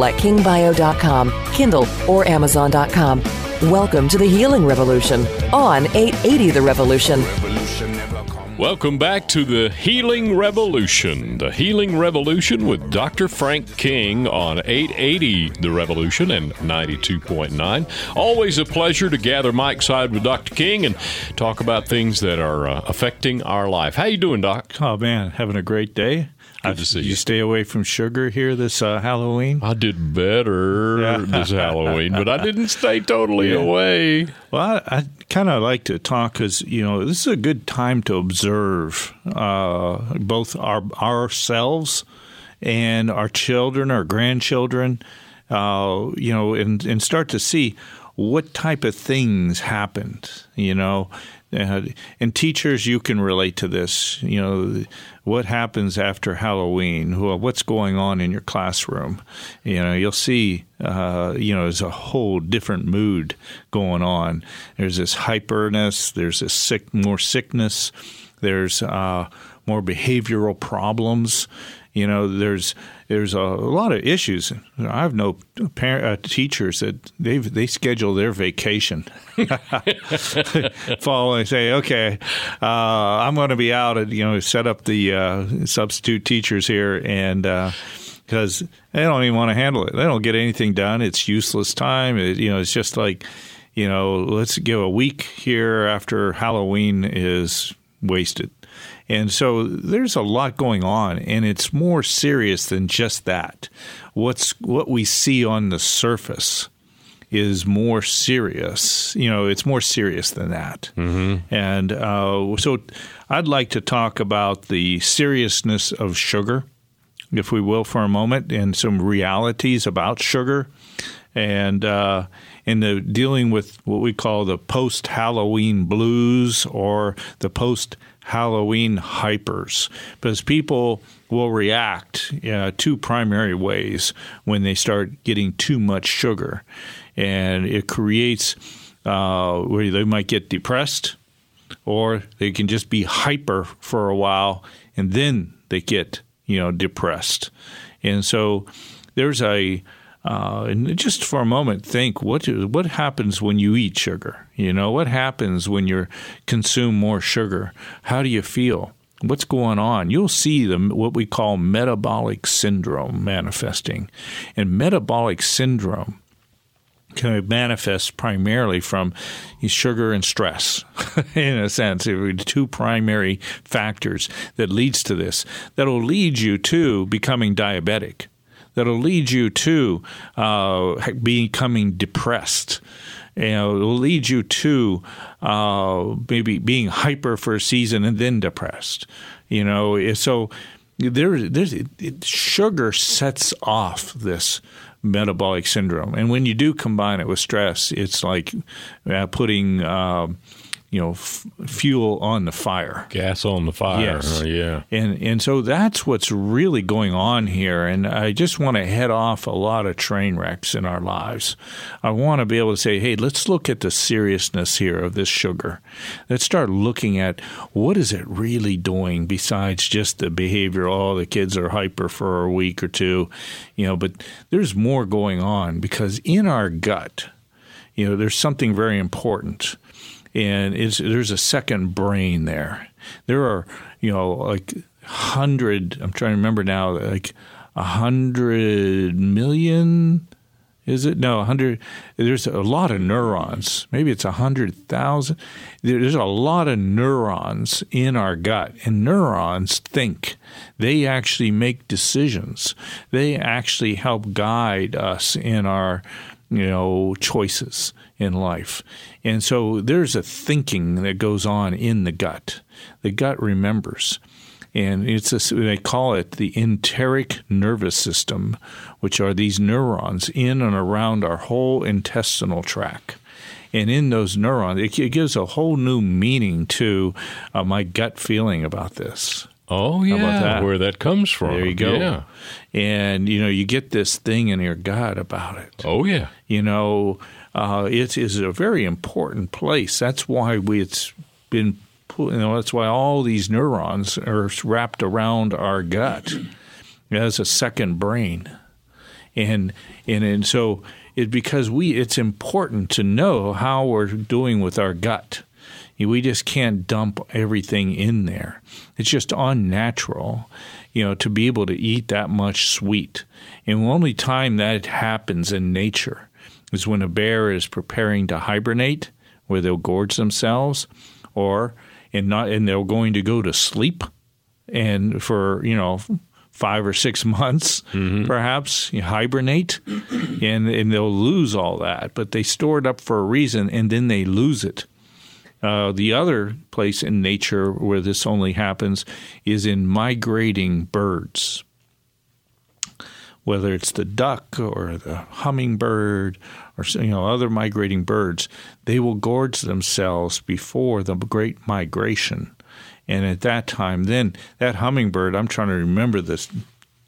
at kingbio.com, Kindle, or Amazon.com. Welcome to the Healing Revolution on 880 The Revolution. Welcome back to the Healing Revolution. The Healing Revolution with Dr. Frank King on 880 The Revolution and 92.9. Always a pleasure to gather Mike's side with Dr. King and talk about things that are uh, affecting our life. How you doing, Doc? Oh man, having a great day. Good to see you. You stay away from sugar here this uh, Halloween. I did better Yeah. this Halloween, but I didn't stay totally Yeah. away. Well, I, I kind of like to talk because you know this is a good time to observe uh, both our ourselves and our children, our grandchildren. Uh, you know, and and start to see what type of things happened. You know, and teachers, you can relate to this. You know, what happens after Halloween? What's going on in your classroom? You know, you'll see. Uh, you know, there's a whole different mood going on. There's this hyperness. There's this sick, more sickness. There's uh, more behavioral problems. You know, there's there's a, lot of issues. I have no parent, uh, teachers that they they schedule their vacation. And say, okay, uh, I'm going to be out and you know set up the uh, substitute teachers here and. because they don't even want to handle it. They don't get anything done. It's useless time. It, you know, it's just like, you know, let's give a week here after Halloween is wasted. And so there's a lot going on, and it's more serious than just that. What's what we see on the surface is more serious. You know, it's more serious than that. Mm-hmm. And uh, so I'd like to talk about the seriousness of sugar, if we will, for a moment, and some realities about sugar. And uh, in the dealing with what we call the post Halloween blues or the post Halloween hypers, because people will react uh, two primary ways when they start getting too much sugar, and it creates uh, where they might get depressed, or they can just be hyper for a while, and then they get you know depressed, and so there's a uh, and just for a moment, think what what happens when you eat sugar? You know, what happens when you consume more sugar? How do you feel? What's going on? You'll see the what we call metabolic syndrome manifesting, and metabolic syndrome can manifest primarily from sugar and stress in a sense two primary factors that leads to this that'll lead you to becoming diabetic that'll lead you to uh, becoming depressed. You know, it'll lead you to uh, maybe being hyper for a season and then depressed you know? So there, there's it, sugar sets off this metabolic syndrome, and when you do combine it with stress, it's like uh, putting um, you know f- fuel on the fire. Gas on the fire. Yes. Uh, yeah. And and so that's what's really going on here. And I just want to head off a lot of train wrecks in our lives. I want to be able to say, hey, let's look at the seriousness here of this sugar. Let's start looking at what is it really doing besides just the behavior. Oh, the kids are hyper for a week or two, you know. But there's more going on because in our gut, you know, there's something very important and there's a second brain there. There are you know like hundred. I'm trying to remember now, like a hundred million. Is it no hundred? There's a lot of neurons. Maybe it's a hundred thousand. There's a lot of neurons in our gut, and neurons think. They actually make decisions. They actually help guide us in our you know choices in life. And so there's a thinking that goes on in the gut. The gut remembers. and it's a, they call it the enteric nervous system, which are these neurons in and around our whole intestinal tract. And in those neurons, it, gives a whole new meaning to uh, my gut feeling about this. Oh yeah, that? where that comes from. There you go. Yeah. And you know, you get this thing in your gut about it. Oh yeah. You know, uh, it is a very important place. That's why we, it's been. You know, that's why all these neurons are wrapped around our gut as a second brain, and and and so it because we. It's important to know how we're doing with our gut we just can't dump everything in there. It's just unnatural, you know, to be able to eat that much sweet. And the only time that happens in nature is when a bear is preparing to hibernate, where they'll gorge themselves, or and not and they're going to go to sleep, and for you know five or six months, mm-hmm. perhaps you hibernate, and and they'll lose all that. But they store it up for a reason, and then they lose it. Uh, the other place in nature where this only happens is in migrating birds. Whether it's the duck or the hummingbird or you know other migrating birds, they will gorge themselves before the great migration. And at that time, then that hummingbird, I'm trying to remember this,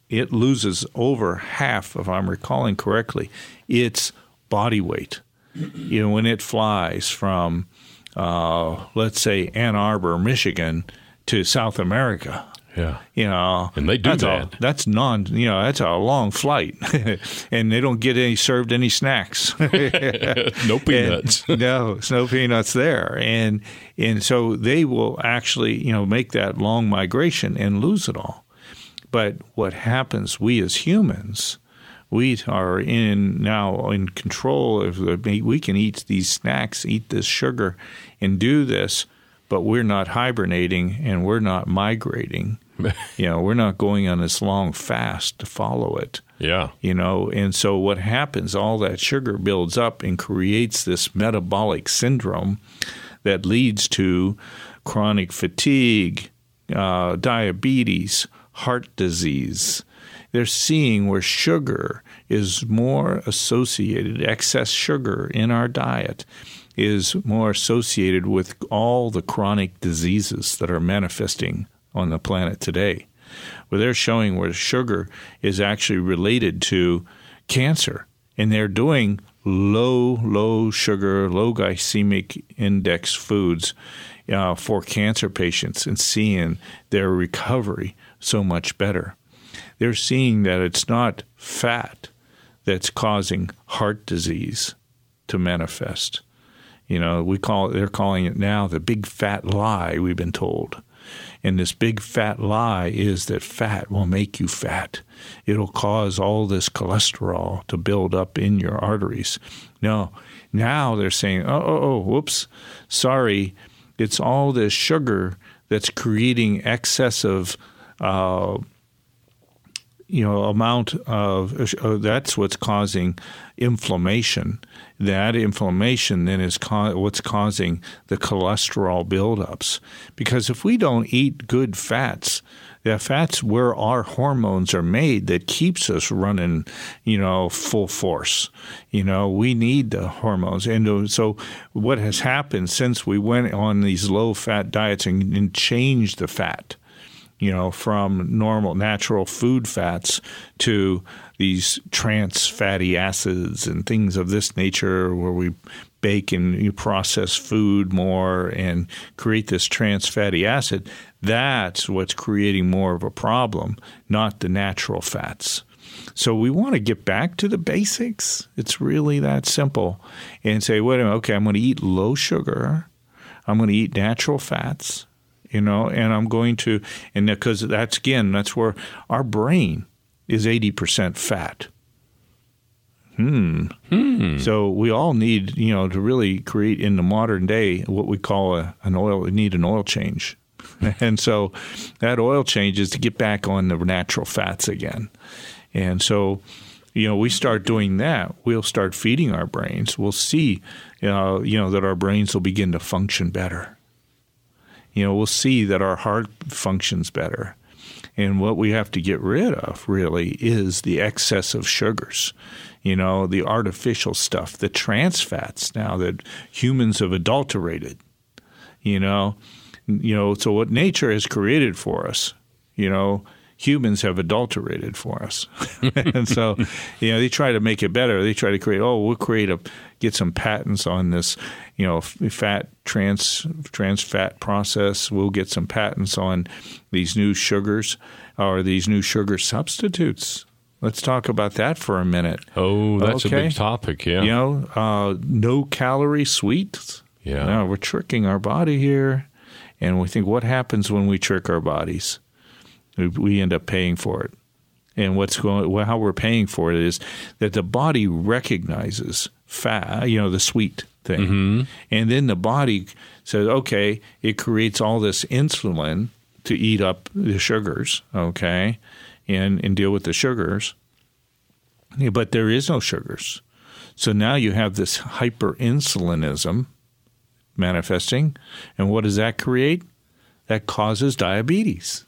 it loses over half, if I'm recalling correctly, its body weight. You know, when it flies from uh, let's say Ann Arbor, Michigan, to South America. Yeah, you know, and they do that's that. A, that's non, you know, that's a long flight, and they don't get any served any snacks. no peanuts. And, no, no peanuts there, and and so they will actually, you know, make that long migration and lose it all. But what happens? We as humans we are in now in control of the, we can eat these snacks, eat this sugar, and do this, but we're not hibernating and we're not migrating. you know, we're not going on this long fast to follow it. Yeah. You know, and so what happens, all that sugar builds up and creates this metabolic syndrome that leads to chronic fatigue, uh, diabetes, heart disease, they're seeing where sugar is more associated, excess sugar in our diet is more associated with all the chronic diseases that are manifesting on the planet today. Where they're showing where sugar is actually related to cancer, and they're doing low, low sugar, low glycemic index foods uh, for cancer patients and seeing their recovery so much better they're seeing that it's not fat that's causing heart disease to manifest. You know, we call they're calling it now the big fat lie, we've been told. And this big fat lie is that fat will make you fat. It'll cause all this cholesterol to build up in your arteries. No, now they're saying, oh, oh, oh, whoops, sorry, it's all this sugar that's creating excessive uh, you know amount of uh, that's what's causing inflammation. That inflammation then is co- what's causing the cholesterol buildups. Because if we don't eat good fats, the fats where our hormones are made that keeps us running, you know, full force. You know, we need the hormones. And uh, so what has happened since we went on these low fat diets and, and changed the fat you know, from normal natural food fats to these trans fatty acids and things of this nature where we bake and you process food more and create this trans fatty acid, that's what's creating more of a problem, not the natural fats. So we want to get back to the basics. It's really that simple. And say, wait a minute, okay, I'm going to eat low sugar. I'm going to eat natural fats you know, and I'm going to, and because that's again, that's where our brain is 80% fat. Hmm. hmm. So we all need, you know, to really create in the modern day what we call a, an oil, we need an oil change. and so that oil change is to get back on the natural fats again. And so, you know, we start doing that, we'll start feeding our brains. We'll see, uh, you know, that our brains will begin to function better you know, we'll see that our heart functions better. And what we have to get rid of really is the excess of sugars, you know, the artificial stuff, the trans fats now that humans have adulterated, you know. You know, so what nature has created for us, you know, humans have adulterated for us. and so, you know, they try to make it better. They try to create, oh, we'll create a, get some patents on this, you know, fat trans trans fat process. We'll get some patents on these new sugars or these new sugar substitutes. Let's talk about that for a minute. Oh, that's okay. a big topic. Yeah, you know, uh, no calorie sweets. Yeah, now, we're tricking our body here, and we think, what happens when we trick our bodies? We end up paying for it. And what's going, how we're paying for it is that the body recognizes fat, you know, the sweet thing, mm-hmm. and then the body says, okay, it creates all this insulin to eat up the sugars, okay, and and deal with the sugars. Yeah, but there is no sugars, so now you have this hyperinsulinism manifesting, and what does that create? That causes diabetes.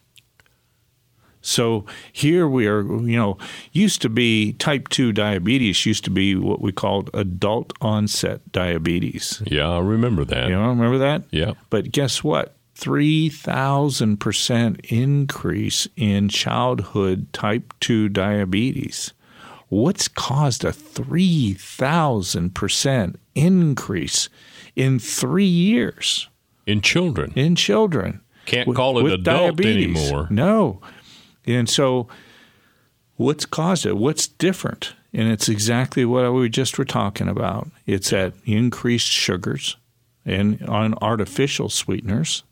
So here we are, you know, used to be type 2 diabetes, used to be what we called adult onset diabetes. Yeah, I remember that. You know, remember that? Yeah. But guess what? 3,000% increase in childhood type 2 diabetes. What's caused a 3,000% increase in three years? In children. In children. Can't call it adult diabetes. anymore. No. And so, what's caused it? What's different? And it's exactly what we just were talking about. It's at increased sugars and on artificial sweeteners,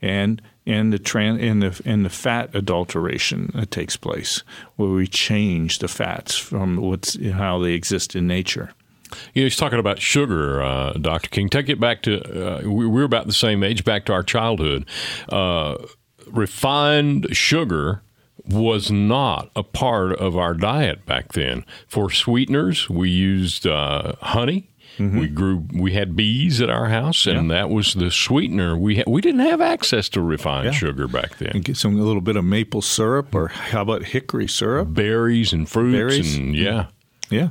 and in the trans in the in the fat adulteration that takes place, where we change the fats from what's how they exist in nature. You know, he's talking about sugar, uh, Dr. King. Take it back to, uh, we, we're about the same age, back to our childhood. Uh, refined sugar was not a part of our diet back then. For sweeteners, we used uh, honey. Mm-hmm. We grew. We had bees at our house, and yeah. that was the sweetener. We we didn't have access to refined yeah. sugar back then. And get some a little bit of maple syrup, or how about hickory syrup? Berries and fruits, Berries. and yeah, yeah.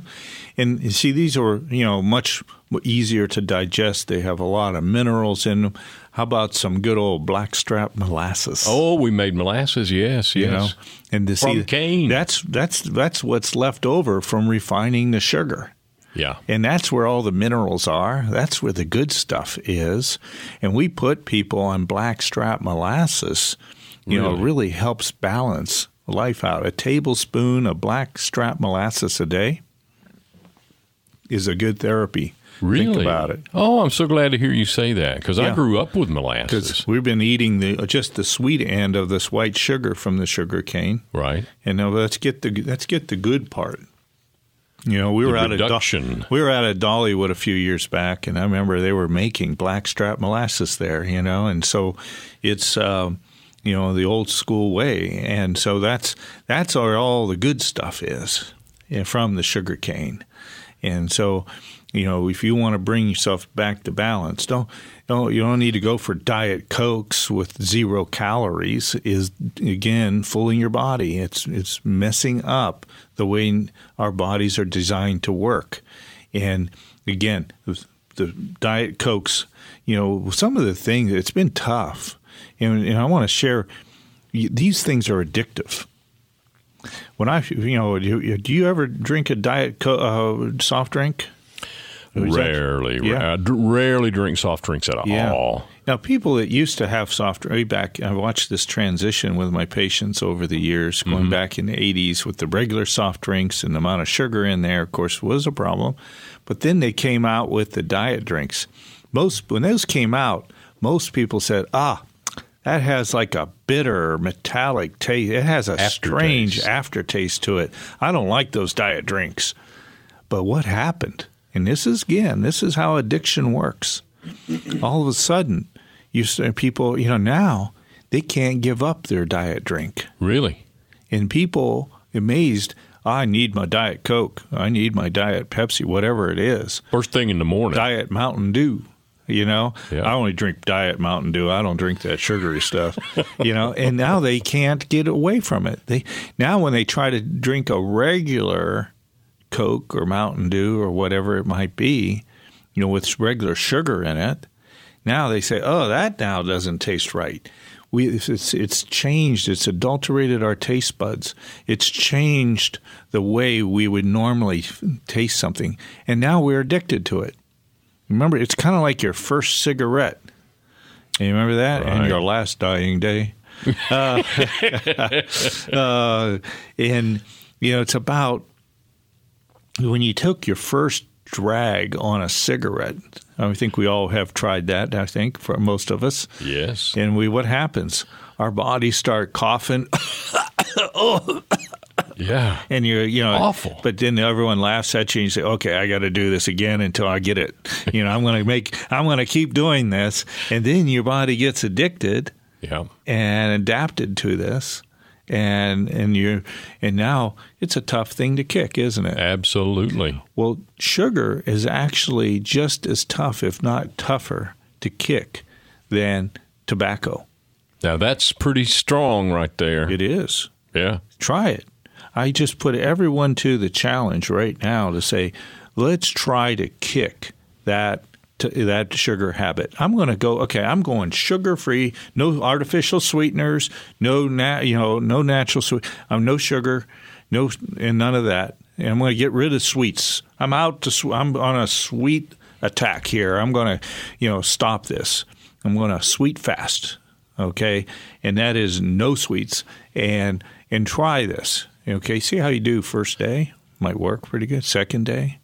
And you see, these are you know much easier to digest. They have a lot of minerals in them. How about some good old blackstrap molasses? Oh, we made molasses. Yes, yes. You know, and to from see cane. That's that's that's what's left over from refining the sugar. Yeah. And that's where all the minerals are. That's where the good stuff is. And we put people on blackstrap molasses, you really? know, really helps balance life out. A tablespoon of blackstrap molasses a day is a good therapy. Really? Think about it. Oh, I'm so glad to hear you say that because yeah. I grew up with molasses. We've been eating the just the sweet end of this white sugar from the sugar cane, right? And now let's get the let's get the good part. You know, we the were out reduction. of we were out of Dollywood a few years back, and I remember they were making blackstrap molasses there. You know, and so it's. Uh, you know the old school way, and so that's that's where all the good stuff is from the sugar cane, and so you know, if you want to bring yourself back to balance, don't don't you don't need to go for diet cokes with zero calories. Is again fooling your body. It's it's messing up the way our bodies are designed to work. And again, the diet cokes. You know, some of the things it's been tough, and, and I want to share. These things are addictive when I, you know, do, do you ever drink a diet co- uh, soft drink? Rarely, yeah. I rarely drink soft drinks at yeah. all. Now, people that used to have soft way back, I watched this transition with my patients over the years, going mm-hmm. back in the 80s with the regular soft drinks and the amount of sugar in there, of course, was a problem. But then they came out with the diet drinks. Most when those came out, most people said, "Ah, that has like a bitter metallic taste. It has a aftertaste. strange aftertaste to it. I don't like those diet drinks." But what happened? And this is again, this is how addiction works. All of a sudden, you uh, people, you know, now they can't give up their diet drink. Really? And people amazed, I need my diet Coke. I need my diet Pepsi, whatever it is. First thing in the morning. Diet Mountain Dew. You know, Yeah. I only drink Diet Mountain Dew. I don't drink that sugary stuff. you know, and now they can't get away from it. They now when they try to drink a regular Coke or Mountain Dew or whatever it might be, you know, with regular sugar in it, now they say, "Oh, that now doesn't taste right." We it's it's changed. It's adulterated our taste buds. It's changed the way we would normally f- taste something, and now we're addicted to it. Remember, it's kind of like your first cigarette. You remember that, and your last dying day. uh, uh, and you know, it's about when you took your first drag on a cigarette. I think we all have tried that. I think for most of us. Yes. And we, what happens? Our bodies start coughing, Yeah. and you're, you know, Awful. But then everyone laughs at you, and you say, "Okay, I got to do this again until I get it." You know, I'm going to make, I'm going to keep doing this, and then your body gets addicted Yeah. and adapted to this, and and you, and now it's a tough thing to kick, isn't it? Absolutely. Well, sugar is actually just as tough, if not tougher, to kick than tobacco. Now that's pretty strong right there. It is. Yeah. Try it. I just put everyone to the challenge right now to say, let's try to kick that that sugar habit. I'm going to go. Okay, I'm going sugar free, no artificial sweeteners, no na- you know, no natural sweet, um, no sugar, no and none of that. And I'm going to get rid of sweets. I'm out to. sw- I'm on a sweet attack here. I'm going to, you know, stop this. I'm going to sweet fast. Okay, and that is no sweets and and try this. Okay, see how you do first day might work pretty good. Second day,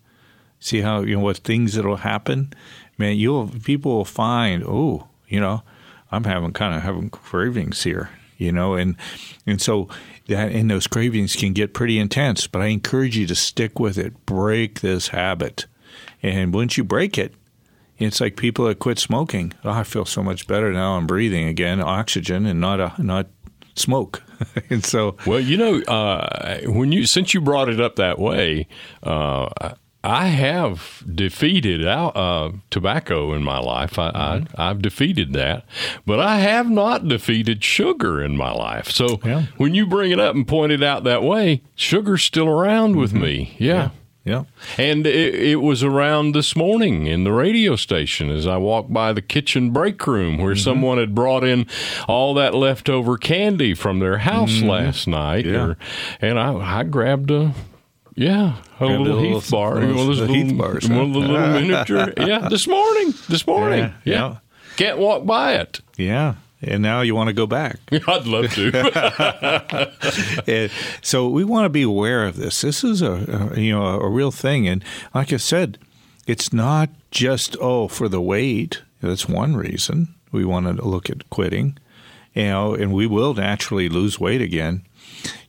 see how you know what things that'll happen. Man, you'll people will find. Oh, you know, I'm having kind of having cravings here. You know, and and so that and those cravings can get pretty intense. But I encourage you to stick with it. Break this habit, and once you break it, it's like people that quit smoking. Oh, I feel so much better now. I'm breathing again, oxygen, and not a, not smoke. and so, Well, you know, uh, when you since you brought it up that way, uh, I have defeated out, uh, tobacco in my life. I, I, I've defeated that, but I have not defeated sugar in my life. So Yeah. when you bring it up and point it out that way, sugar's still around with me. Yeah. yeah, And it, it was around this morning in the radio station as I walked by the kitchen break room where Mm-hmm. someone had brought in all that leftover candy from their house last night. Mm-hmm. Yeah. or- and I, I grabbed a, yeah, a little little- Heath bar. one of one of those little, bars, One of the little miniature. Yeah, this morning. This morning. Yeah, Yeah. yeah. Can't walk by it. yeah. And now you want to go back. I'd love to. So we want to be aware of this. This is a, a you know a, real thing, and like I said, it's not just oh for the weight. That's one reason we want to look at quitting. You know, and we will naturally lose weight again.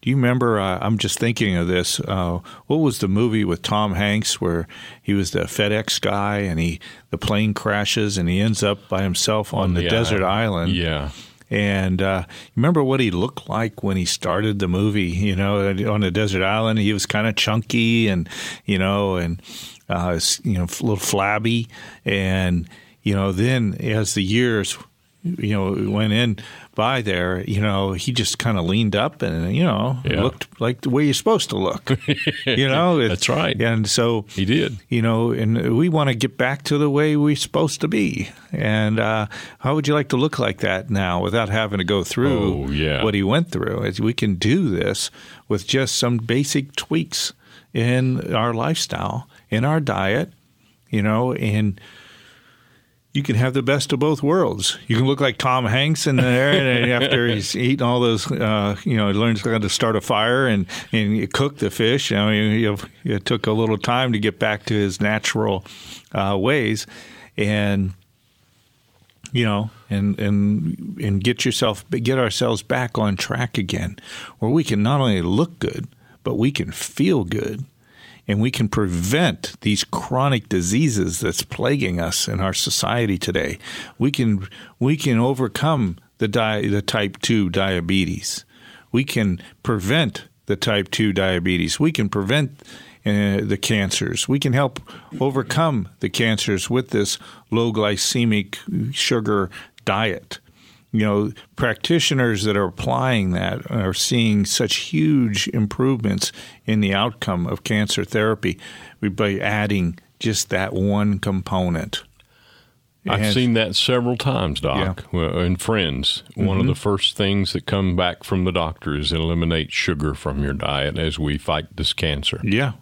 Do you remember? Uh, I'm just thinking of this. Uh, what was the movie with Tom Hanks where he was the FedEx guy and he the plane crashes and he ends up by himself on the Yeah. desert island? yeah. And uh, remember what he looked like when he started the movie? You know, on a desert island, he was kind of chunky and you know, and uh, you know, a little flabby. And you know, then as the years, you know, went in by there, you know, he just kind of leaned up and you know Yeah. looked like the way you're supposed to look. you know, That's right. And so He did. you know, and we want to get back to the way we're supposed to be. And uh, how would you like to look like that now without having to go through Oh, yeah. what he went through? As we can do this with just some basic tweaks in our lifestyle, in our diet, you know, and you can have the best of both worlds. You can look like Tom Hanks in there, and after he's eaten all those, uh, you know, he learns how to start a fire and and you cook the fish. I mean, it took a little time to get back to his natural uh, ways, and you know, and and and get yourself get ourselves back on track again, where we can not only look good, but we can feel good and we can prevent these chronic diseases that's plaguing us in our society today. We can we can overcome the di- the type 2 diabetes. We can prevent the type 2 diabetes. We can prevent uh, the cancers. We can help overcome the cancers with this low glycemic sugar diet. You know, practitioners that are applying that are seeing such huge improvements in the outcome of cancer therapy by adding just that one component. I've seen that several times, Doc, yeah. and friends. Mm-hmm. One of the first things that come back from the doctor is eliminate sugar from your diet as we fight this cancer. Yeah,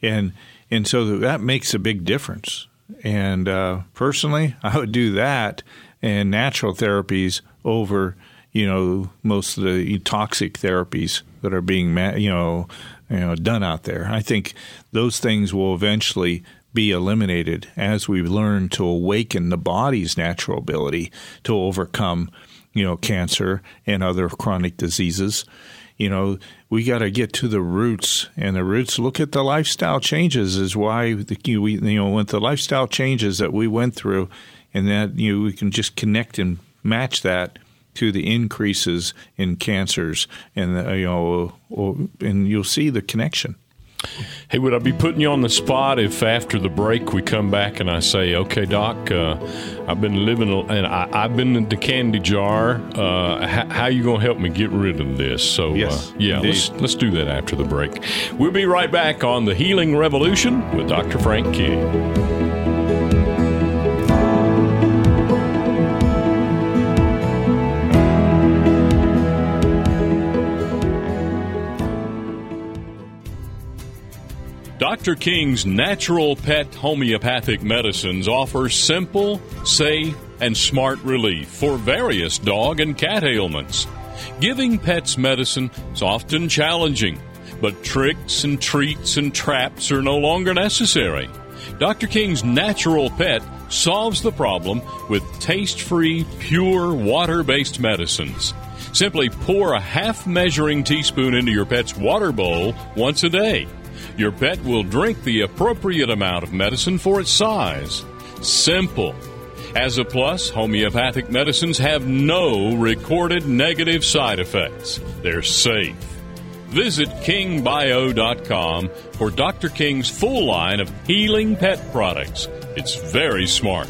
and and so that makes a big difference. And uh, personally, I would do that and natural therapies over you know most of the toxic therapies that are being you know you know done out there. I think those things will eventually be eliminated as we learn to awaken the body's natural ability to overcome, you know, cancer and other chronic diseases. You know, we got to get to the roots, and the roots. Look at the lifestyle changes. Is why the, we, you know with the lifestyle changes that we went through, and that you know, we can just connect and match that to the increases in cancers, and the, you know, and you'll see the connection. Hey, would I be putting you on the spot if after the break we come back and I say, "Okay, Doc, uh, I've been living and I, have been in the candy jar. Uh, how, how you gonna help me get rid of this?" So, uh, yes, uh, yeah, let's let's do that after the break. We'll be right back on the Healing Revolution with Dr. Frank King. Dr. King's natural pet homeopathic medicines offer simple, safe, and smart relief for various dog and cat ailments. Giving pets medicine is often challenging, but tricks and treats and traps are no longer necessary. Dr. King's Natural Pet solves the problem with taste free, pure, water based medicines. Simply pour a half measuring teaspoon into your pet's water bowl once a day. Your pet will drink the appropriate amount of medicine for its size. Simple. As a plus, homeopathic medicines have no recorded negative side effects. They're safe. Visit kingbio.com for Dr. King's full line of healing pet products. It's very smart.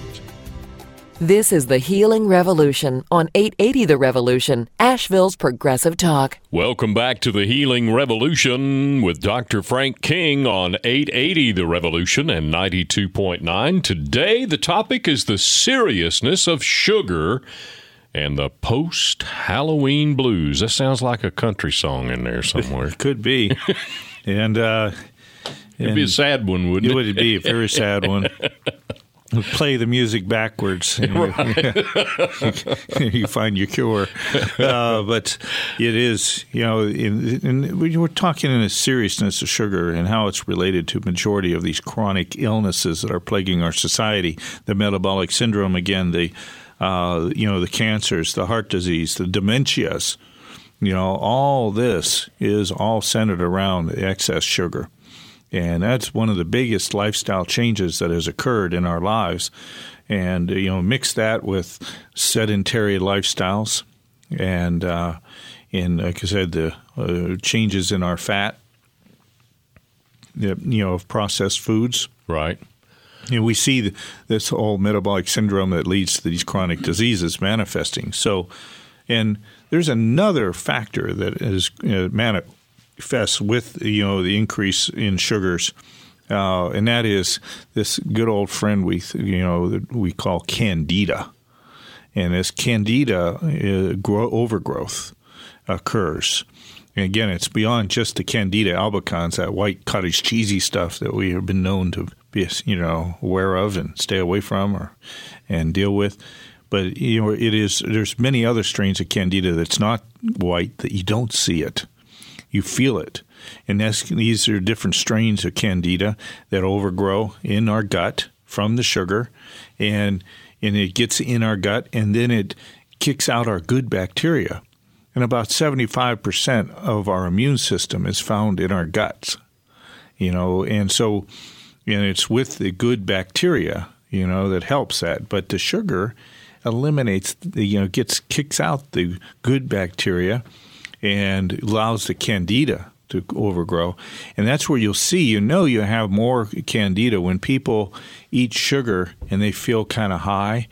This is the Healing Revolution on 880 The Revolution, Asheville's Progressive Talk. Welcome back to the Healing Revolution with Dr. Frank King on 880 The Revolution and 92.9. Today, the topic is the seriousness of sugar and the post Halloween blues. That sounds like a country song in there somewhere. It could be. and, uh, It'd be a sad one, wouldn't it? It would be a very sad one. play the music backwards. You, you find your cure. Uh, but it is, you know, in, in, we're talking in the seriousness of sugar and how it's related to majority of these chronic illnesses that are plaguing our society. The metabolic syndrome, again, the uh, you know, the cancers, the heart disease, the dementias. You know, all this is all centered around excess sugar. And that's one of the biggest lifestyle changes that has occurred in our lives. And, you know, mix that with sedentary lifestyles and, uh, in, like I said, the uh, changes in our fat, the, you know, of processed foods. Right. You know, we see the, this whole metabolic syndrome that leads to these chronic diseases manifesting. So, and there's another factor that is uh, mani- fess with you know the increase in sugars, uh, and that is this good old friend we you know that we call candida, and this candida uh, grow, overgrowth occurs. Again, it's beyond just the Candida albicans, that white cottage cheesy stuff that we have been known to be, you know, aware of and stay away from or and deal with. But you know, it is. There's many other strains of Candida that's not white that you don't see it you feel it. And these are different strains of candida that overgrow in our gut from the sugar, and and it gets in our gut, and then it kicks out our good bacteria. And about 75% of our immune system is found in our guts. You know, and so and it's with the good bacteria, you know, that helps that. But the sugar eliminates the, you know, gets kicks out the good bacteria and allows the candida to overgrow, and that's where you'll see. You know, you have more candida when people eat sugar and they feel kind of high.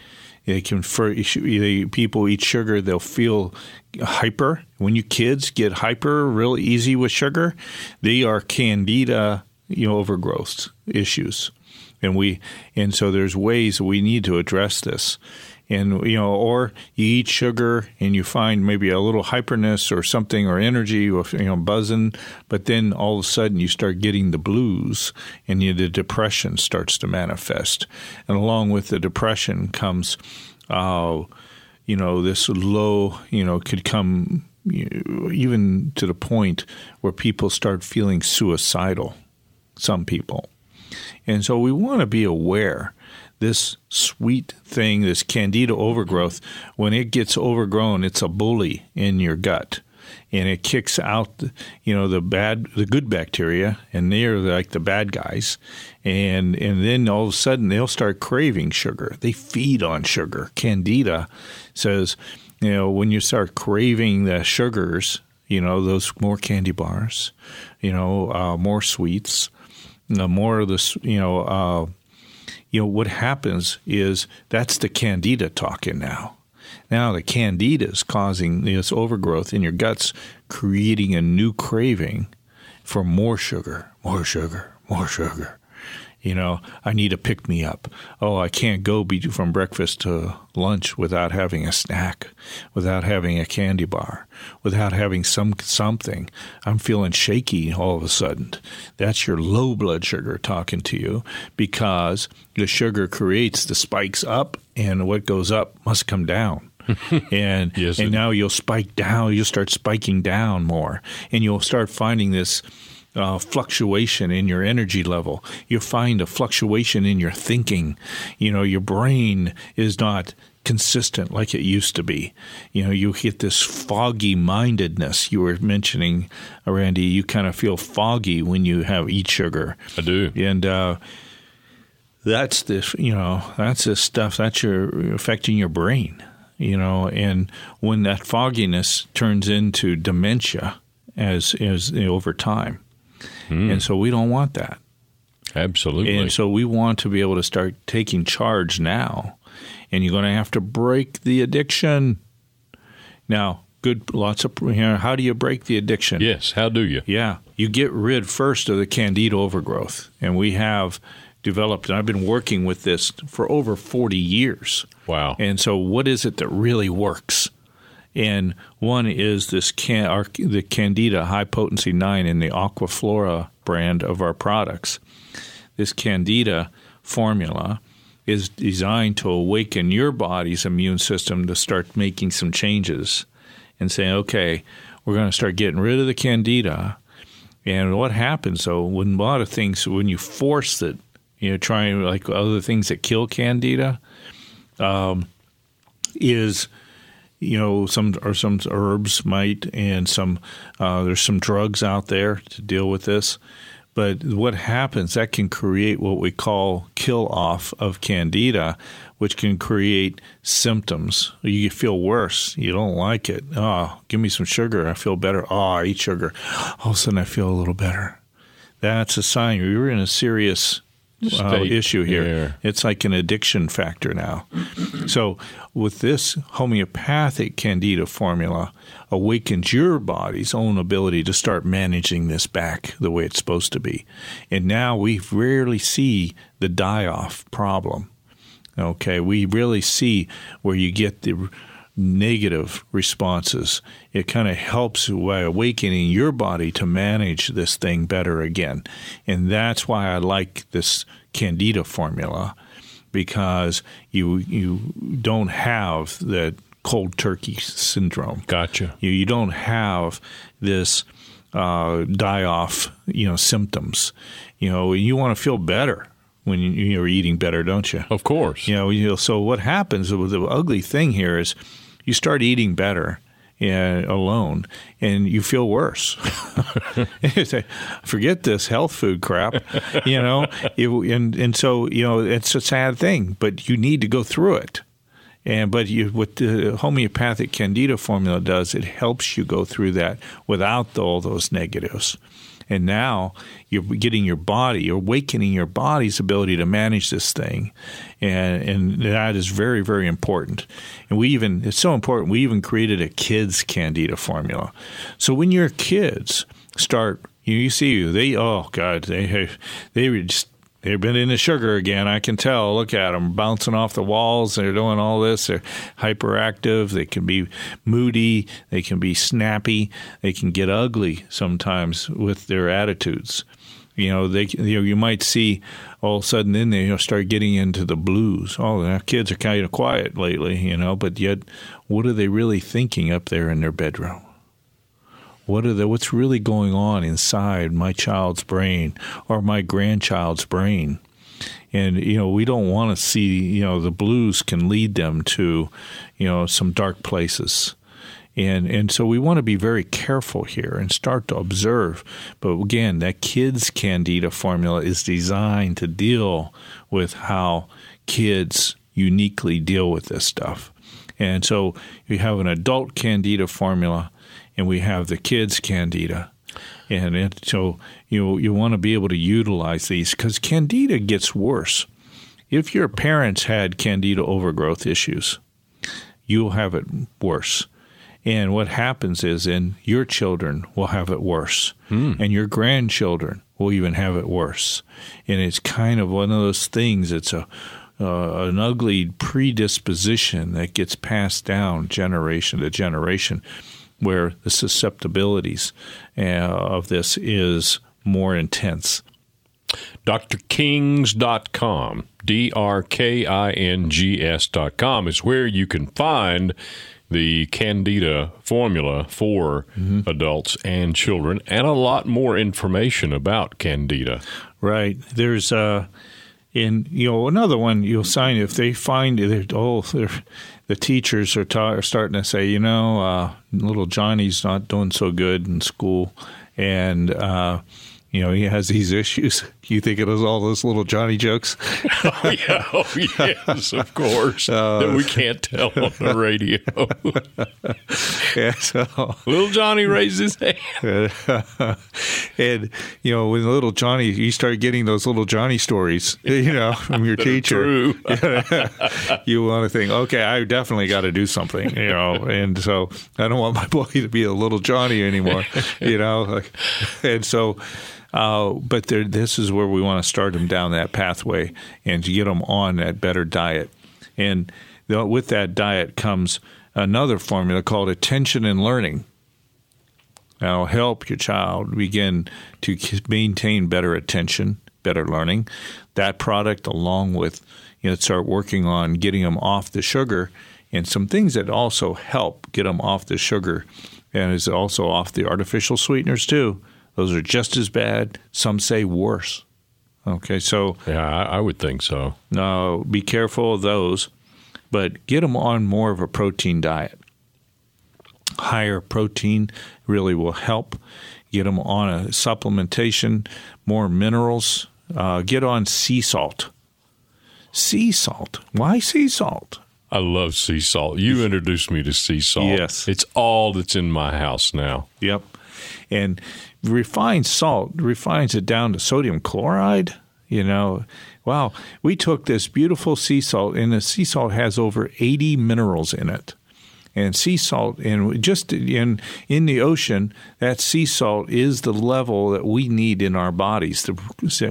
They can for people eat sugar, they'll feel hyper. When you kids get hyper really easy with sugar, they are candida, you know, overgrowth issues, and we and so there's ways we need to address this and you know, or you eat sugar and you find maybe a little hyperness or something or energy or you know buzzing, but then all of a sudden you start getting the blues and you, the depression starts to manifest, and along with the depression comes, uh, you know, this low, you know, could come even to the point where people start feeling suicidal. Some people. And so we want to be aware this sweet thing, this candida overgrowth, when it gets overgrown, it's a bully in your gut. And it kicks out, you know, the bad, the good bacteria, and they're like the bad guys. And and then all of a sudden they'll start craving sugar. They feed on sugar. Candida says, you know, when you start craving the sugars, you know, those more candy bars, you know, uh, more sweets, uh, more of this, you know, uh, you know, what happens is that's the candida talking now. Now the candida is causing this overgrowth in your guts, creating a new craving for more sugar, more sugar, more sugar. You know, I need to pick me up. Oh, I can't go be from breakfast to lunch without having a snack, without having a candy bar, without having some something. I'm feeling shaky all of a sudden. That's your low blood sugar talking to you because the sugar creates the spikes up, and what goes up must come down. and yes, and now you'll spike down. You'll start spiking down more, and you'll start finding this uh, fluctuation in your energy level. You find a fluctuation in your thinking. You know, your brain is not consistent like it used to be. You know, you get this foggy mindedness you were mentioning, Randy. You kind of feel foggy when you have eat sugar. I do. And, uh, that's this, you know, that's this stuff that's your affecting your brain, you know, and when that fogginess turns into dementia as as over time, Mm. And so we don't want that. Absolutely. And so we want to be able to start taking charge now. And you're going to have to break the addiction. Now, good lots of you know, how do you break the addiction? Yes, how do you? Yeah. You get rid first of the candida overgrowth. And we have developed and I've been working with this for over 40 years. Wow. And so what is it that really works? And one is this can, our, the Candida High Potency 9 in the Aquaflora brand of our products. This Candida formula is designed to awaken your body's immune system to start making some changes and saying, okay, we're going to start getting rid of the Candida. And what happens, though, when a lot of things, when you force it, you know, trying like other things that kill Candida, um, is – you know some or some herbs might and some uh, there's some drugs out there to deal with this. But what happens that can create what we call kill off of candida which can create symptoms. You feel worse. You don't like it. Oh give me some sugar. I feel better. Oh i eat sugar. All of a sudden i feel a little better. That's a sign. You're in a serious uh, issue here. here. It's like an addiction factor now. so, with this homeopathic candida formula, awakens your body's own ability to start managing this back the way it's supposed to be. And now we rarely see the die off problem. Okay, we really see where you get the negative responses. It kind of helps by awakening your body to manage this thing better again. And that's why I like this candida formula because you you don't have the cold turkey syndrome. Gotcha. You you don't have this uh, die off, you know, symptoms. You know, you want to feel better when you're eating better, don't you? Of course. You know, you know so what happens? The ugly thing here is you start eating better uh, alone and you feel worse. Forget this health food crap, you know. It, and and so you know it's a sad thing, but you need to go through it. And but you, what the homeopathic Candida formula does, it helps you go through that without all those negatives. And now you're getting your body, you're awakening your body's ability to manage this thing. And, and that is very, very important. And we even, it's so important, we even created a kids' candida formula. So when your kids start, you, you see, they, oh God, they, they just They've been into sugar again. I can tell. Look at them bouncing off the walls. They're doing all this. They're hyperactive. They can be moody. They can be snappy. They can get ugly sometimes with their attitudes. You know, they you, know, you might see all of a sudden then they start getting into the blues. Oh, the kids are kind of quiet lately, you know, but yet what are they really thinking up there in their bedroom? What are the, what's really going on inside my child's brain or my grandchild's brain? And you know, we don't want to see. You know, the blues can lead them to, you know, some dark places. And and so we want to be very careful here and start to observe. But again, that kids candida formula is designed to deal with how kids uniquely deal with this stuff. And so you have an adult candida formula and we have the kids candida. And it, so you you want to be able to utilize these because candida gets worse. If your parents had candida overgrowth issues, you'll have it worse. And what happens is, then your children will have it worse, hmm. and your grandchildren will even have it worse. And it's kind of one of those things. It's a uh, an ugly predisposition that gets passed down generation to generation where the susceptibilities uh, of this is more intense. DrKings.com, D R K I N G S.com is where you can find the Candida formula for mm-hmm. adults and children and a lot more information about Candida. Right. There's uh in you know another one you'll sign if they find it oh the teachers are, ta- are starting to say, you know, uh, little Johnny's not doing so good in school, and uh, you know, he has these issues. You think it was all those little Johnny jokes? oh, yeah. Oh, yes, of course. Uh, that we can't tell on the radio. yeah, so, little Johnny raised his hand. and, you know, when little Johnny, you start getting those little Johnny stories, you know, from your teacher. True. you want to think, okay, I definitely got to do something, you know. And so I don't want my boy to be a little Johnny anymore, you know. And so, uh, but this is where we want to start them down that pathway and get them on that better diet. And with that diet comes another formula called attention and learning. That'll help your child begin to maintain better attention, better learning. That product, along with you know, start working on getting them off the sugar and some things that also help get them off the sugar and is also off the artificial sweeteners too those are just as bad. Some say worse. Okay, so yeah, I, I would think so. No, be careful of those, but get them on more of a protein diet. Higher protein really will help. Get them on a supplementation, more minerals. Uh, get on sea salt. Sea salt. Why sea salt? I love sea salt. You introduced me to sea salt. Yes. It's all that's in my house now. Yep. And refined salt refines it down to sodium chloride. You know, wow, we took this beautiful sea salt, and the sea salt has over 80 minerals in it. And sea salt, and just in in the ocean, that sea salt is the level that we need in our bodies. The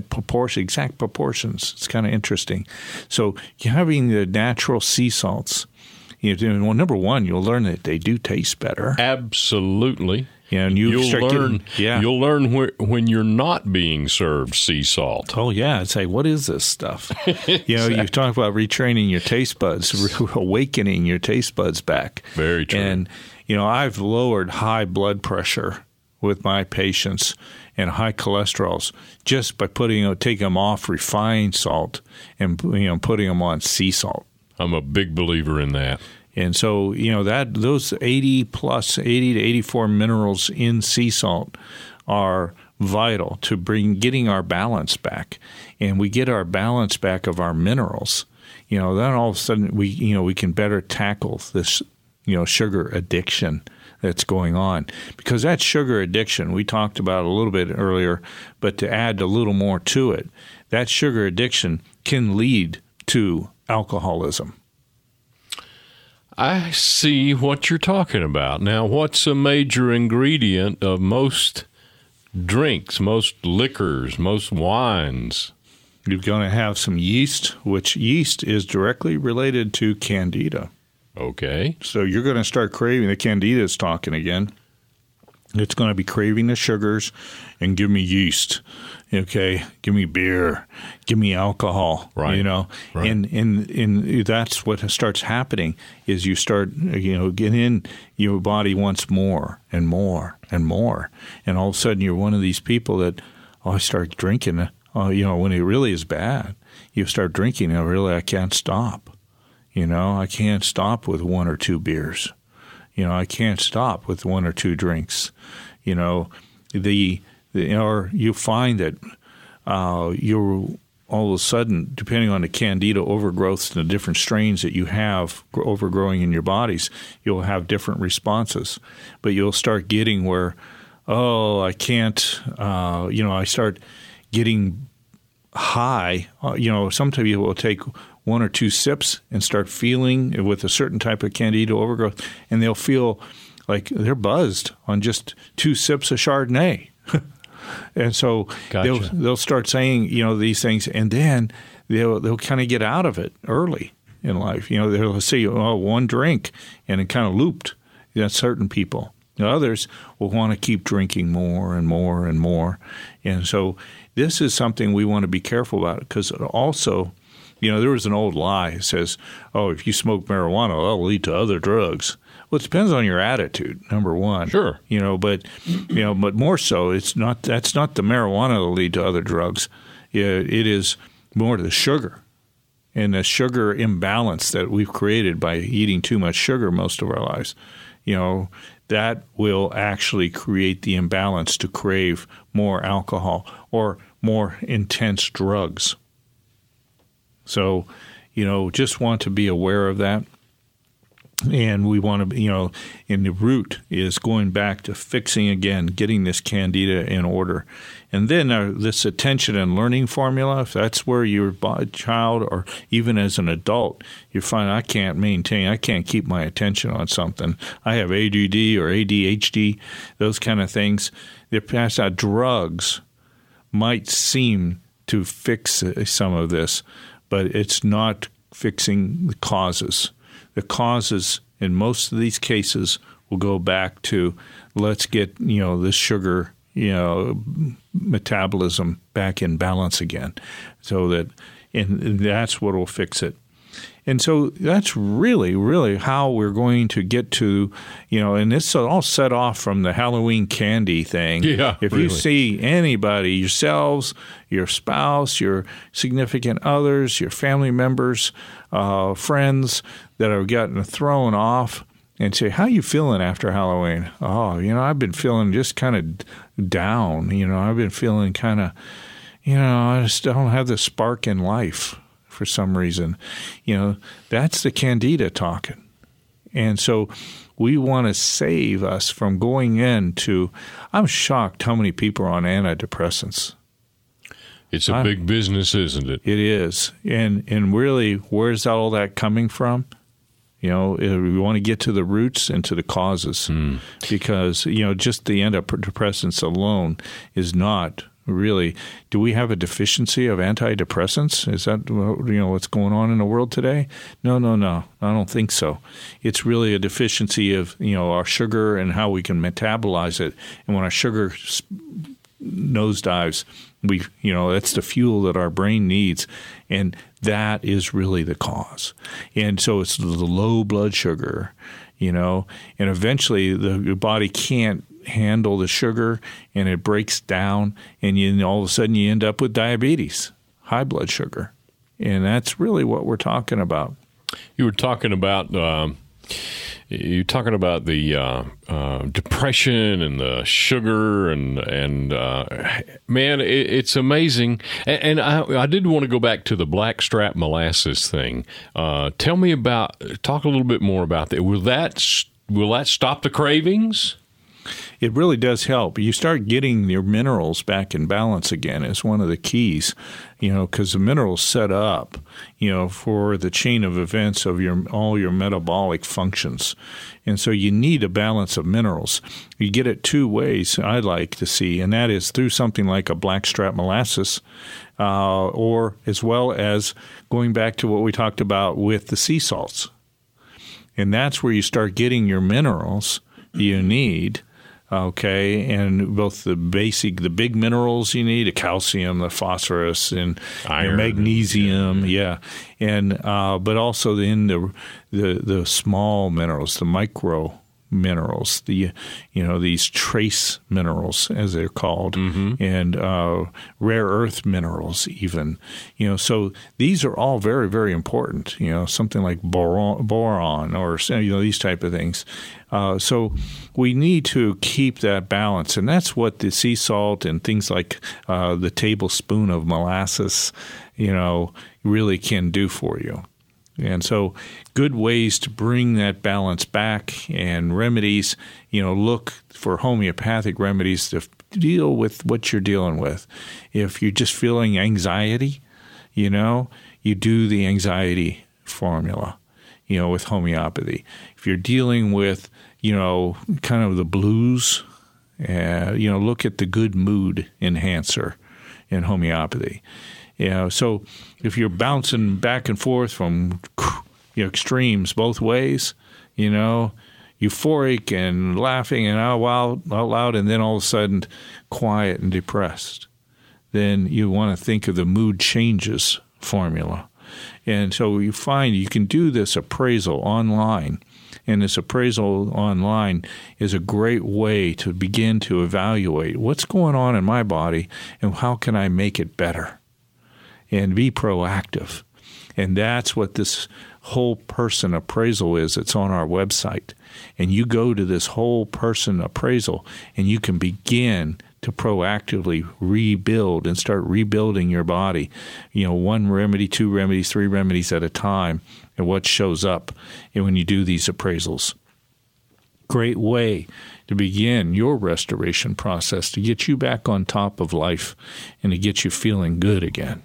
proportion, exact proportions. It's kind of interesting. So having the natural sea salts, you know, well, number one, you'll learn that they do taste better. Absolutely. Yeah, and you you'll learn. Getting, yeah, you'll learn where, when you're not being served sea salt. Oh yeah, I'd say what is this stuff? exactly. You know, you talk about retraining your taste buds, awakening your taste buds back. Very true. And you know, I've lowered high blood pressure with my patients and high cholesterols just by putting taking them off refined salt and you know putting them on sea salt. I'm a big believer in that. And so, you know, that those 80 plus 80 to 84 minerals in sea salt are vital to bring getting our balance back. And we get our balance back of our minerals you know, then all of a sudden we, you know, we can better tackle this, you know, sugar addiction that's going on because that sugar addiction we talked about a little bit earlier, but to add a little more to it, that sugar addiction can lead to alcoholism. I see what you're talking about. Now, what's a major ingredient of most drinks, most liquors, most wines? You're going to have some yeast, which yeast is directly related to candida. Okay. So you're going to start craving the candida is talking again. It's going to be craving the sugars and give me yeast. Okay, give me beer, give me alcohol. Right. You know, right. and and and that's what starts happening is you start you know get in your body wants more and more and more, and all of a sudden you're one of these people that oh I start drinking. Uh, you know when it really is bad, you start drinking and really I can't stop. You know I can't stop with one or two beers. You know I can't stop with one or two drinks. You know the or you find that uh, you're all of a sudden, depending on the candida overgrowths and the different strains that you have overgrowing in your bodies, you'll have different responses. But you'll start getting where, oh, I can't, uh, you know, I start getting high. Uh, you know, sometimes you will take one or two sips and start feeling with a certain type of candida overgrowth, and they'll feel like they're buzzed on just two sips of Chardonnay. and so gotcha. they'll they'll start saying you know these things, and then they'll they'll kind of get out of it early in life. You know, they'll say, "Oh, one drink," and it kind of looped. That's certain people. Others will want to keep drinking more and more and more, and so this is something we want to be careful about because also. You know, there was an old lie that says, "Oh, if you smoke marijuana, that'll lead to other drugs." Well, it depends on your attitude. Number one, sure, you know, but you know, but more so, it's not that's not the marijuana that lead to other drugs. It is more the sugar and the sugar imbalance that we've created by eating too much sugar most of our lives. You know, that will actually create the imbalance to crave more alcohol or more intense drugs. So, you know, just want to be aware of that and we want to, you know, in the root is going back to fixing again, getting this candida in order. And then uh, this attention and learning formula, if that's where your child or even as an adult, you find I can't maintain, I can't keep my attention on something. I have ADD or ADHD, those kind of things. They're out. Drugs might seem to fix uh, some of this, but it's not fixing the causes the causes in most of these cases will go back to let's get you know this sugar you know metabolism back in balance again so that and that's what will fix it and so that's really, really how we're going to get to, you know, and this all set off from the Halloween candy thing. Yeah. If really. you see anybody, yourselves, your spouse, your significant others, your family members, uh, friends that are getting thrown off, and say, "How you feeling after Halloween?" Oh, you know, I've been feeling just kind of down. You know, I've been feeling kind of, you know, I just don't have the spark in life for some reason. You know, that's the candida talking. And so we want to save us from going into. I'm shocked how many people are on antidepressants. It's a I, big business, isn't it? It is. And and really where's all that coming from? You know, we want to get to the roots and to the causes mm. because, you know, just the antidepressants alone is not really. Do we have a deficiency of antidepressants? Is that you know what's going on in the world today? No, no, no. I don't think so. It's really a deficiency of you know our sugar and how we can metabolize it. And when our sugar nosedives, we you know that's the fuel that our brain needs, and that is really the cause. And so it's the low blood sugar, you know, and eventually the your body can't handle the sugar and it breaks down and you all of a sudden you end up with diabetes, high blood sugar. And that's really what we're talking about. You were talking about um, you're talking about the uh, uh, depression and the sugar and and uh, man, it, it's amazing. And, and I, I, did want to go back to the blackstrap molasses thing. Uh, tell me about. Talk a little bit more about that. Will that will that stop the cravings? it really does help. You start getting your minerals back in balance again is one of the keys, you know, because the minerals set up, you know, for the chain of events of your all your metabolic functions, and so you need a balance of minerals. You get it two ways. I like to see, and that is through something like a blackstrap molasses, uh, or as well as going back to what we talked about with the sea salts, and that's where you start getting your minerals you need okay, and both the basic, the big minerals you need, the calcium, the phosphorus, and Iron, magnesium, yeah, and uh, but also in the, the the small minerals, the micro minerals, the you know these trace minerals as they're called, mm-hmm. and uh, rare earth minerals even. You know, so these are all very very important. You know, something like boron, boron or you know these type of things. Uh, so we need to keep that balance, and that's what the sea salt and things like uh, the tablespoon of molasses, you know, really can do for you. And so, good ways to bring that balance back and remedies, you know, look for homeopathic remedies to deal with what you're dealing with. If you're just feeling anxiety, you know, you do the anxiety formula, you know, with homeopathy. If you're dealing with, you know, kind of the blues, uh, you know, look at the good mood enhancer in homeopathy. You know, so if you're bouncing back and forth from you know, extremes both ways, you know, euphoric and laughing and out loud, out loud, and then all of a sudden quiet and depressed, then you want to think of the mood changes formula. And so you find you can do this appraisal online. And this appraisal online is a great way to begin to evaluate what's going on in my body and how can I make it better and be proactive. And that's what this whole person appraisal is. It's on our website. And you go to this whole person appraisal and you can begin to proactively rebuild and start rebuilding your body. You know, one remedy, two remedies, three remedies at a time, and what shows up when you do these appraisals. Great way to begin your restoration process to get you back on top of life and to get you feeling good again.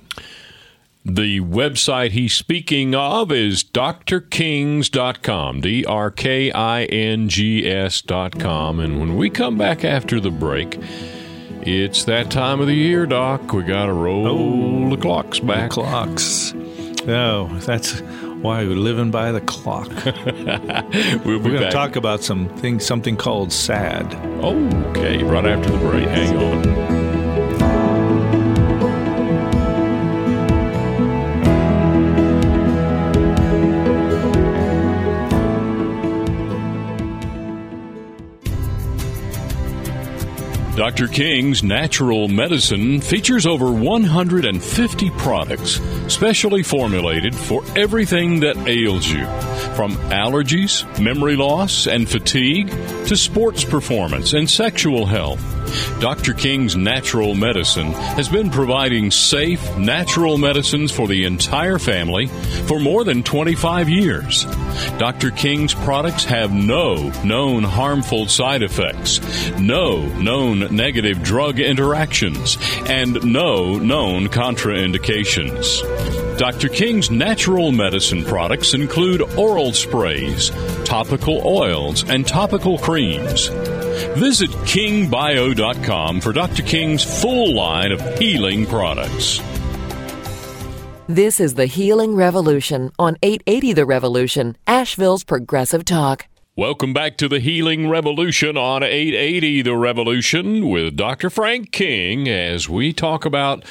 The website he's speaking of is drkings.com, D R K I N G S.com. And when we come back after the break, it's that time of the year, Doc. We got to roll oh, the clocks back. The clocks. Oh, that's why we're living by the clock. we'll we're going to talk about some things, something called SAD. Okay, right after the break. Hang on. Dr. King's Natural Medicine features over 150 products specially formulated for everything that ails you, from allergies, memory loss, and fatigue to sports performance and sexual health. Dr. King's Natural Medicine has been providing safe, natural medicines for the entire family for more than 25 years. Dr. King's products have no known harmful side effects, no known negative drug interactions, and no known contraindications. Dr. King's natural medicine products include oral sprays, topical oils, and topical creams. Visit kingbio.com for Dr. King's full line of healing products. This is the Healing Revolution on 880 The Revolution, Asheville's Progressive Talk. Welcome back to the Healing Revolution on 880 The Revolution with Dr. Frank King as we talk about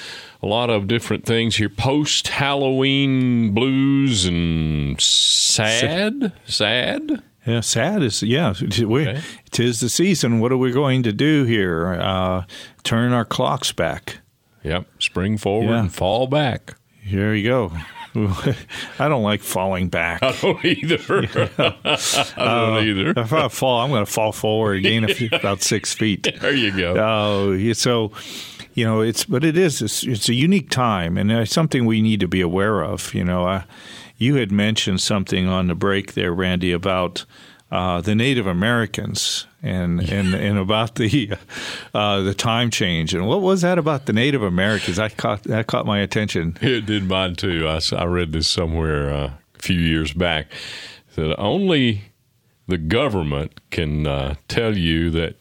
a lot of different things here post Halloween blues and sad. Sad? Yeah, sad is yeah. We, okay. Tis the season. What are we going to do here? Uh, turn our clocks back. Yep, spring forward yeah. and fall back. Here you go. I don't like falling back. I don't either. I don't uh, either. If I fall, I'm going to fall forward, gain a few, about six feet. There you go. Oh, uh, so you know it's, but it is it's, it's, a unique time, and it's something we need to be aware of. You know, uh, you had mentioned something on the break there, Randy, about uh, the Native Americans and and, and about the uh, the time change. And what was that about the Native Americans? That caught that caught my attention. It did mine too. I, I read this somewhere uh, a few years back that only the government can uh, tell you that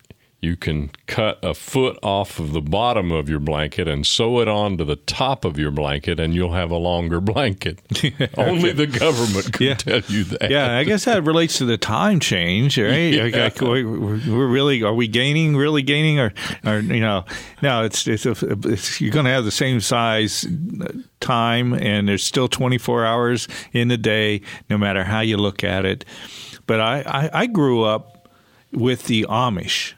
you can cut a foot off of the bottom of your blanket and sew it onto the top of your blanket, and you'll have a longer blanket. Only the government can yeah. tell you that. Yeah, I guess that relates to the time change, right? Yeah. we're really are we gaining, really gaining, or, or you know, no, it's it's, a, it's you're going to have the same size uh, time, and there's still 24 hours in the day, no matter how you look at it. But I, I, I grew up with the Amish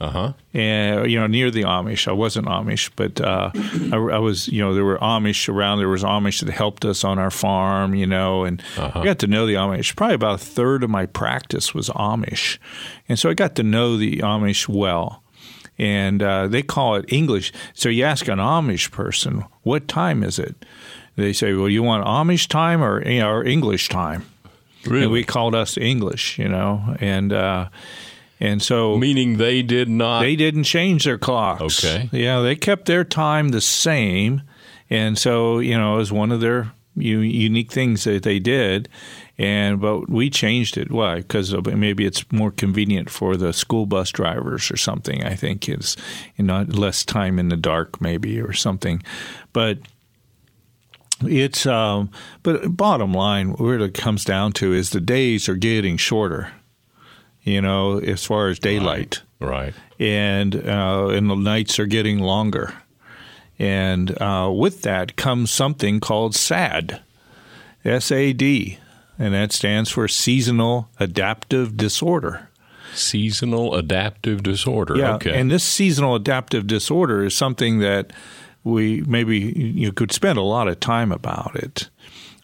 uh-huh. And you know, near the Amish. I wasn't Amish, but uh, I, I, was. You know, there were Amish around. There was Amish that helped us on our farm. You know, and uh-huh. I got to know the Amish. Probably about a third of my practice was Amish, and so I got to know the Amish well. And uh, they call it English. So you ask an Amish person, "What time is it?" They say, "Well, you want Amish time or, you know, or English time?" Really? And we called us English, you know, and. Uh, and so, meaning they did not. They didn't change their clocks. Okay. Yeah, they kept their time the same, and so you know it was one of their unique things that they did. And but we changed it. Why? Because maybe it's more convenient for the school bus drivers or something. I think it's you know less time in the dark, maybe or something. But it's um, but bottom line, where it comes down to is the days are getting shorter you know, as far as daylight. Right. right. And uh, and the nights are getting longer. And uh, with that comes something called SAD, S A D, and that stands for Seasonal Adaptive Disorder. Seasonal Adaptive Disorder. Yeah, okay. and this seasonal adaptive disorder is something that we maybe you could spend a lot of time about it,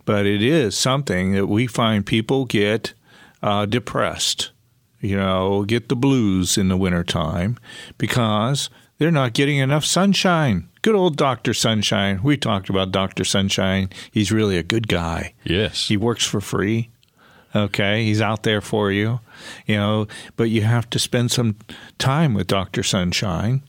but it is something that we find people get uh, depressed you know, get the blues in the wintertime because they're not getting enough sunshine. Good old Dr. Sunshine. We talked about Dr. Sunshine. He's really a good guy. Yes. He works for free. Okay. He's out there for you, you know, but you have to spend some time with Dr. Sunshine,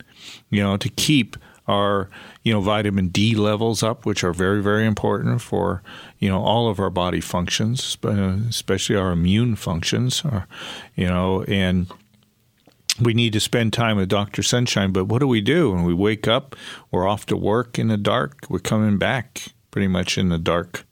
you know, to keep our you know vitamin D levels up, which are very very important for you know all of our body functions, especially our immune functions. Or, you know, and we need to spend time with Dr. Sunshine. But what do we do when we wake up? We're off to work in the dark. We're coming back pretty much in the dark.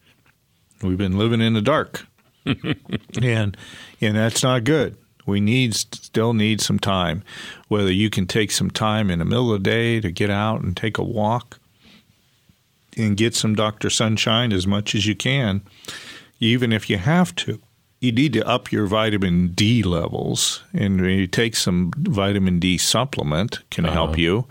We've been living in the dark, and and that's not good we need still need some time. Whether you can take some time in the middle of the day to get out and take a walk and get some Dr. Sunshine as much as you can, even if you have to. You need to up your vitamin D levels, and you take some vitamin D supplement can uh-huh. help you.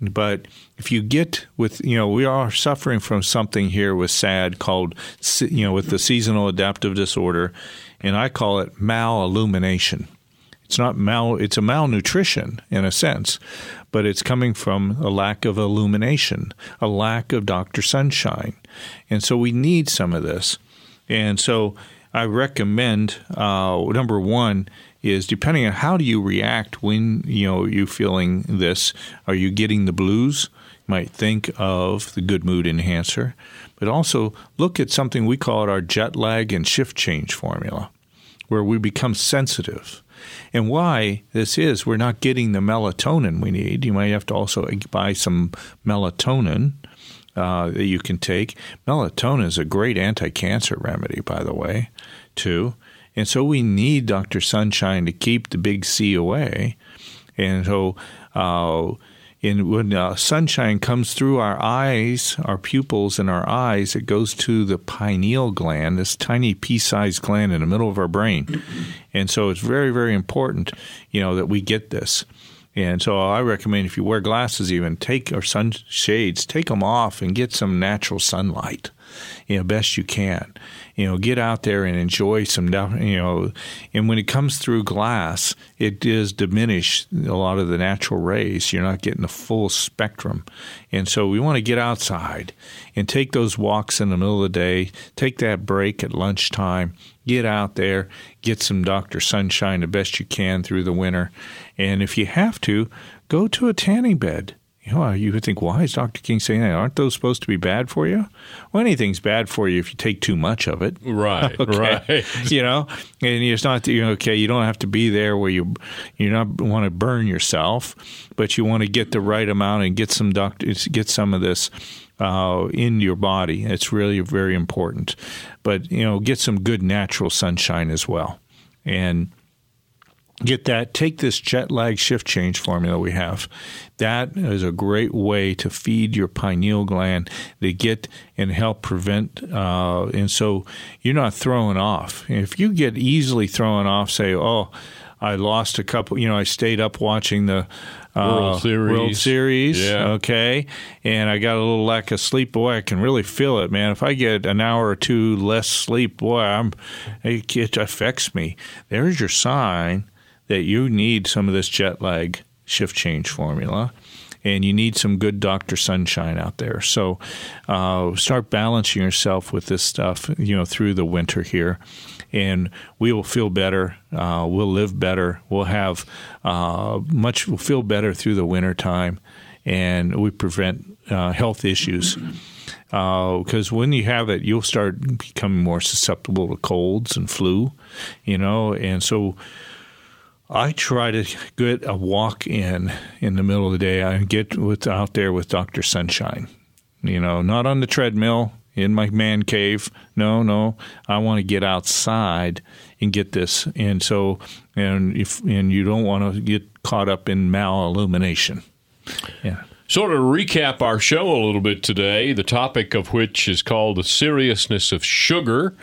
But if you get with, you know, we are suffering from something here with SAD called, you know, with the seasonal adaptive disorder and I call it malillumination. It's not mal it's a malnutrition in a sense, but it's coming from a lack of illumination, a lack of Dr. Sunshine. And so we need some of this. And so I recommend uh, number one is depending on how do you react when you know you feeling this. Are you getting the blues? You might think of the good mood enhancer but also look at something we call it our jet lag and shift change formula, where we become sensitive. And why this is, we're not getting the melatonin we need. You might have to also buy some melatonin uh, that you can take. Melatonin is a great anti cancer remedy, by the way, too. And so we need Dr. Sunshine to keep the big C away. And so uh, in when uh, sunshine comes through our eyes, our pupils and our eyes, it goes to the pineal gland, this tiny pea-sized gland in the middle of our brain, and so it's very, very important, you know, that we get this. And so I recommend if you wear glasses, even take or sunshades, take them off and get some natural sunlight, you know, best you can. You know, get out there and enjoy some, you know, and when it comes through glass, it does diminish a lot of the natural rays. You're not getting the full spectrum. And so we want to get outside and take those walks in the middle of the day, take that break at lunchtime, get out there, get some Dr. Sunshine the best you can through the winter. And if you have to, go to a tanning bed. You know, you would think, why is Dr. King saying that? Aren't those supposed to be bad for you? Well, anything's bad for you if you take too much of it. Right, okay. right. You know, and it's not, you know, okay, you don't have to be there where you you not want to burn yourself, but you want to get the right amount and get some doctor, get some of this uh, in your body. It's really very important. But, you know, get some good natural sunshine as well. And get that take this jet lag shift change formula we have that is a great way to feed your pineal gland to get and help prevent uh, and so you're not throwing off if you get easily thrown off say oh I lost a couple. You know, I stayed up watching the uh, World Series. World Series. Yeah. Okay, and I got a little lack of sleep. Boy, I can really feel it, man. If I get an hour or two less sleep, boy, I'm it, it affects me. There's your sign that you need some of this jet lag shift change formula and you need some good Dr. Sunshine out there. So uh, start balancing yourself with this stuff, you know, through the winter here. And we will feel better. Uh, we'll live better. We'll have uh, much. We'll feel better through the winter time, and we prevent uh, health issues because uh, when you have it, you'll start becoming more susceptible to colds and flu, you know, and so I try to get a walk in in the middle of the day. I get with out there with Doctor Sunshine. You know, not on the treadmill in my man cave. No, no. I want to get outside and get this. And so, and if and you don't want to get caught up in malillumination. Yeah. Sort of recap our show a little bit today, the topic of which is called the seriousness of sugar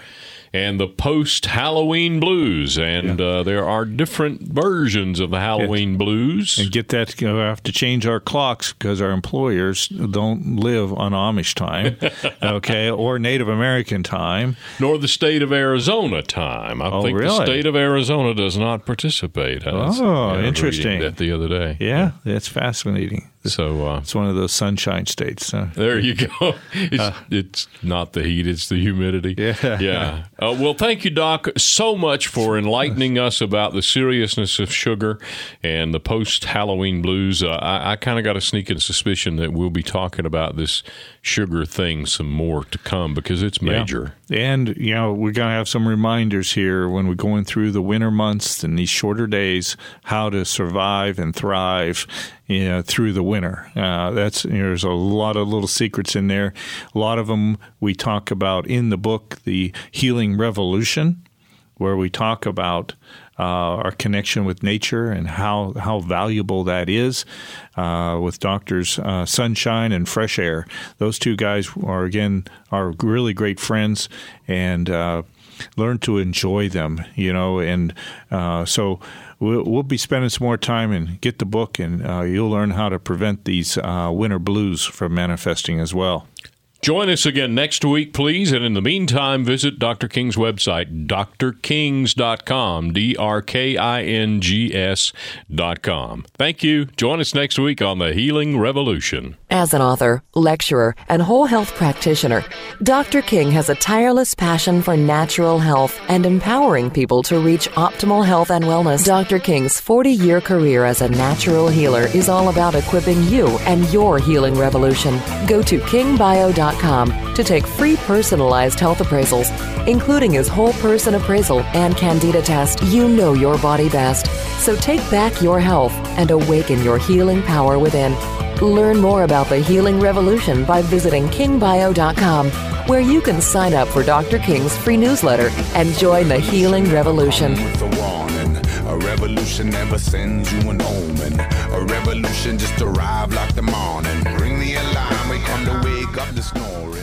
and the post Halloween blues. And yeah. uh, there are different versions of the Halloween yeah. blues. And get that, you know, have to change our clocks because our employers don't live on Amish time, okay, or Native American time. Nor the state of Arizona time. I oh, think really? the state of Arizona does not participate. oh, interesting. That the other day. Yeah, that's fascinating. So uh, it's one of those sunshine states. Huh? There you go. It's, uh, it's, not the heat; it's the humidity. Yeah. Yeah. Uh, well, thank you, Doc, so much for enlightening us about the seriousness of sugar and the post-Halloween blues. Uh, I, I kind of got a sneaking suspicion that we'll be talking about this sugar thing some more to come because it's major. Yeah. And you know, we're gonna have some reminders here when we're going through the winter months and these shorter days how to survive and thrive you know, through the winter. Uh, that's you know, there's a lot of little secrets in there. A lot of them we talk about in the book, the Healing Revolution, where we talk about our connection with nature and how how valuable that is. Uh, with doctors uh, Sunshine and Fresh Air, those two guys are again are really great friends and uh, learn to enjoy them. You know, and uh, so we'll, we'll be spending some more time and get the book, and uh, you'll learn how to prevent these uh, winter blues from manifesting as well. Join us again next week, please. And in the meantime, visit Dr. King's website, drkings.com, D R K I N G S.com. Thank you. Join us next week on the Healing Revolution. As an author, lecturer, and whole health practitioner, Dr. King has a tireless passion for natural health and empowering people to reach optimal health and wellness. Dr. King's 40 year career as a natural healer is all about equipping you and your healing revolution. Go to kingbio.com to take free personalized health appraisals, including his whole person appraisal and candida test. You know your body best. So take back your health and awaken your healing power within. Learn more about the healing revolution by visiting kingbio.com, where you can sign up for Dr. King's free newsletter and join the healing revolution. A revolution never sends you an omen. A revolution just arrived like the morning. Ring the the snoring.